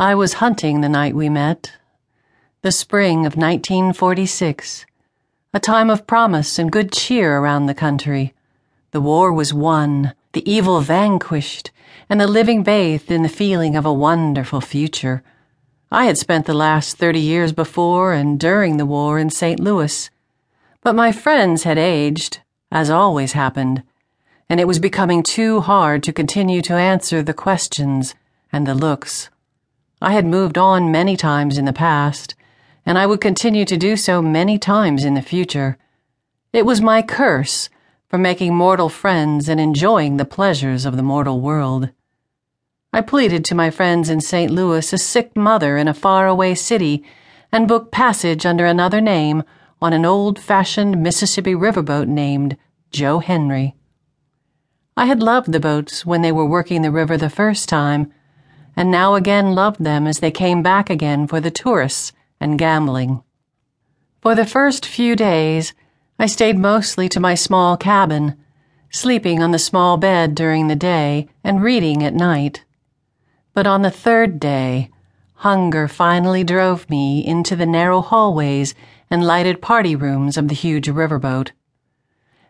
I was hunting the night we met. The spring of 1946. A time of promise and good cheer around the country. The war was won, the evil vanquished, and the living bathed in the feeling of a wonderful future. I had spent the last 30 years before and during the war in St. Louis. But my friends had aged, as always happened, and it was becoming too hard to continue to answer the questions and the looks. I had moved on many times in the past, and I would continue to do so many times in the future. It was my curse for making mortal friends and enjoying the pleasures of the mortal world. I pleaded to my friends in St. Louis a sick mother in a faraway city and booked passage under another name on an old fashioned Mississippi riverboat named Joe Henry. I had loved the boats when they were working the river the first time and now again loved them as they came back again for the tourists and gambling. For the first few days, I stayed mostly to my small cabin, sleeping on the small bed during the day and reading at night. But on the third day, hunger finally drove me into the narrow hallways and lighted party rooms of the huge riverboat.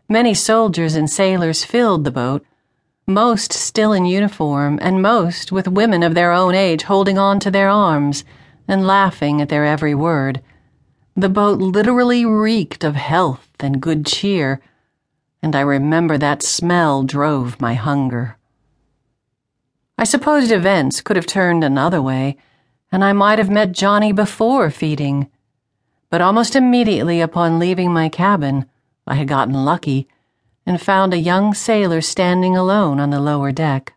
Many soldiers and sailors filled the boat most still in uniform, and most with women of their own age holding on to their arms and laughing at their every word. The boat literally reeked of health and good cheer, and I remember that smell drove my hunger. I supposed events could have turned another way, and I might have met Johnny before feeding. But almost immediately upon leaving my cabin, I had gotten lucky and found a young sailor standing alone on the lower deck.